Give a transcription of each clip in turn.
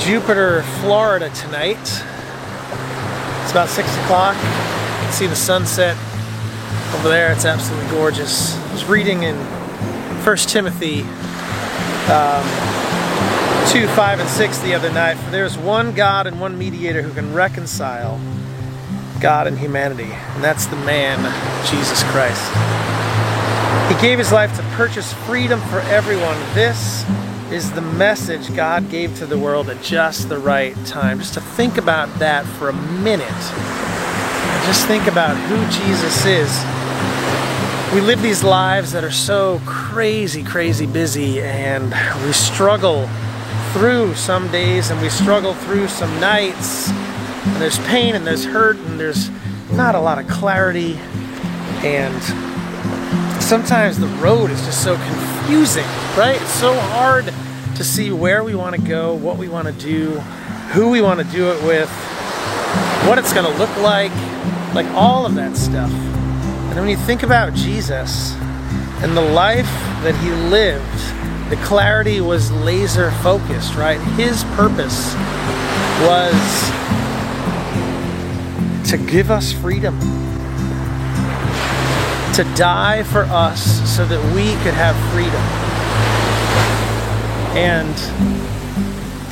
Jupiter, Florida tonight. It's about 6 o'clock. You can see the sunset over there. It's absolutely gorgeous. I was reading in 1 Timothy um, 2, 5, and 6 the other night. For there is one God and one mediator who can reconcile God and humanity, and that's the man, Jesus Christ. He gave his life to purchase freedom for everyone. This is the message God gave to the world at just the right time. Just to think about that for a minute. Just think about who Jesus is. We live these lives that are so crazy, crazy busy, and we struggle through some days and we struggle through some nights. And there's pain and there's hurt and there's not a lot of clarity. And sometimes the road is just so confusing, right? It's so hard to see where we want to go, what we want to do, who we want to do it with, what it's going to look like, like all of that stuff. And when you think about Jesus and the life that he lived, the clarity was laser focused, right? His purpose was to give us freedom to die for us so that we could have freedom. And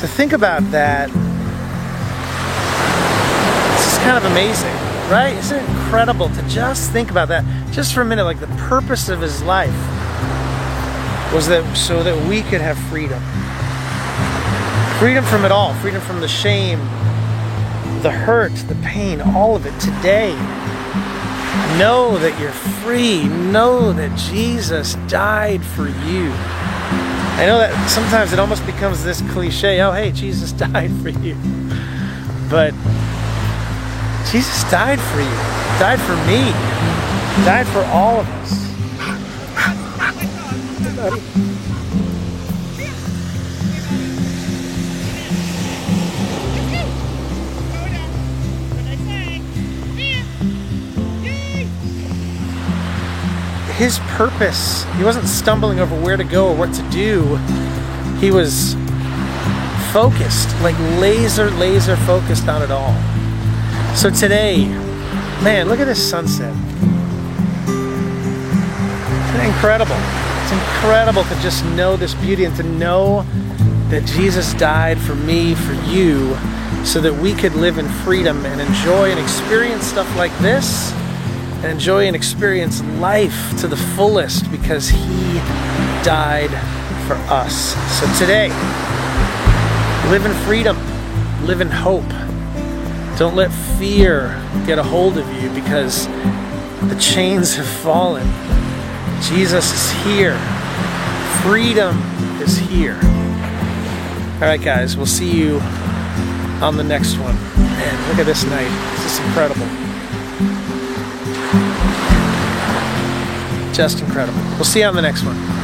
to think about that, this is kind of amazing, right? Isn't it incredible to just think about that just for a minute? Like the purpose of his life was that so that we could have freedom. Freedom from it all, freedom from the shame, the hurt, the pain, all of it today Know that you're free. Know that Jesus died for you. I know that sometimes it almost becomes this cliche oh, hey, Jesus died for you. But Jesus died for you, died for me, died for all of us. His purpose. He wasn't stumbling over where to go or what to do. He was focused, like laser, laser focused on it all. So today, man, look at this sunset. Isn't incredible? It's incredible to just know this beauty and to know that Jesus died for me, for you, so that we could live in freedom and enjoy and experience stuff like this and enjoy and experience life to the fullest because He died for us. So today, live in freedom, live in hope. Don't let fear get a hold of you because the chains have fallen. Jesus is here. Freedom is here. All right, guys, we'll see you on the next one. Man, look at this night. This is incredible. Just incredible. We'll see you on the next one.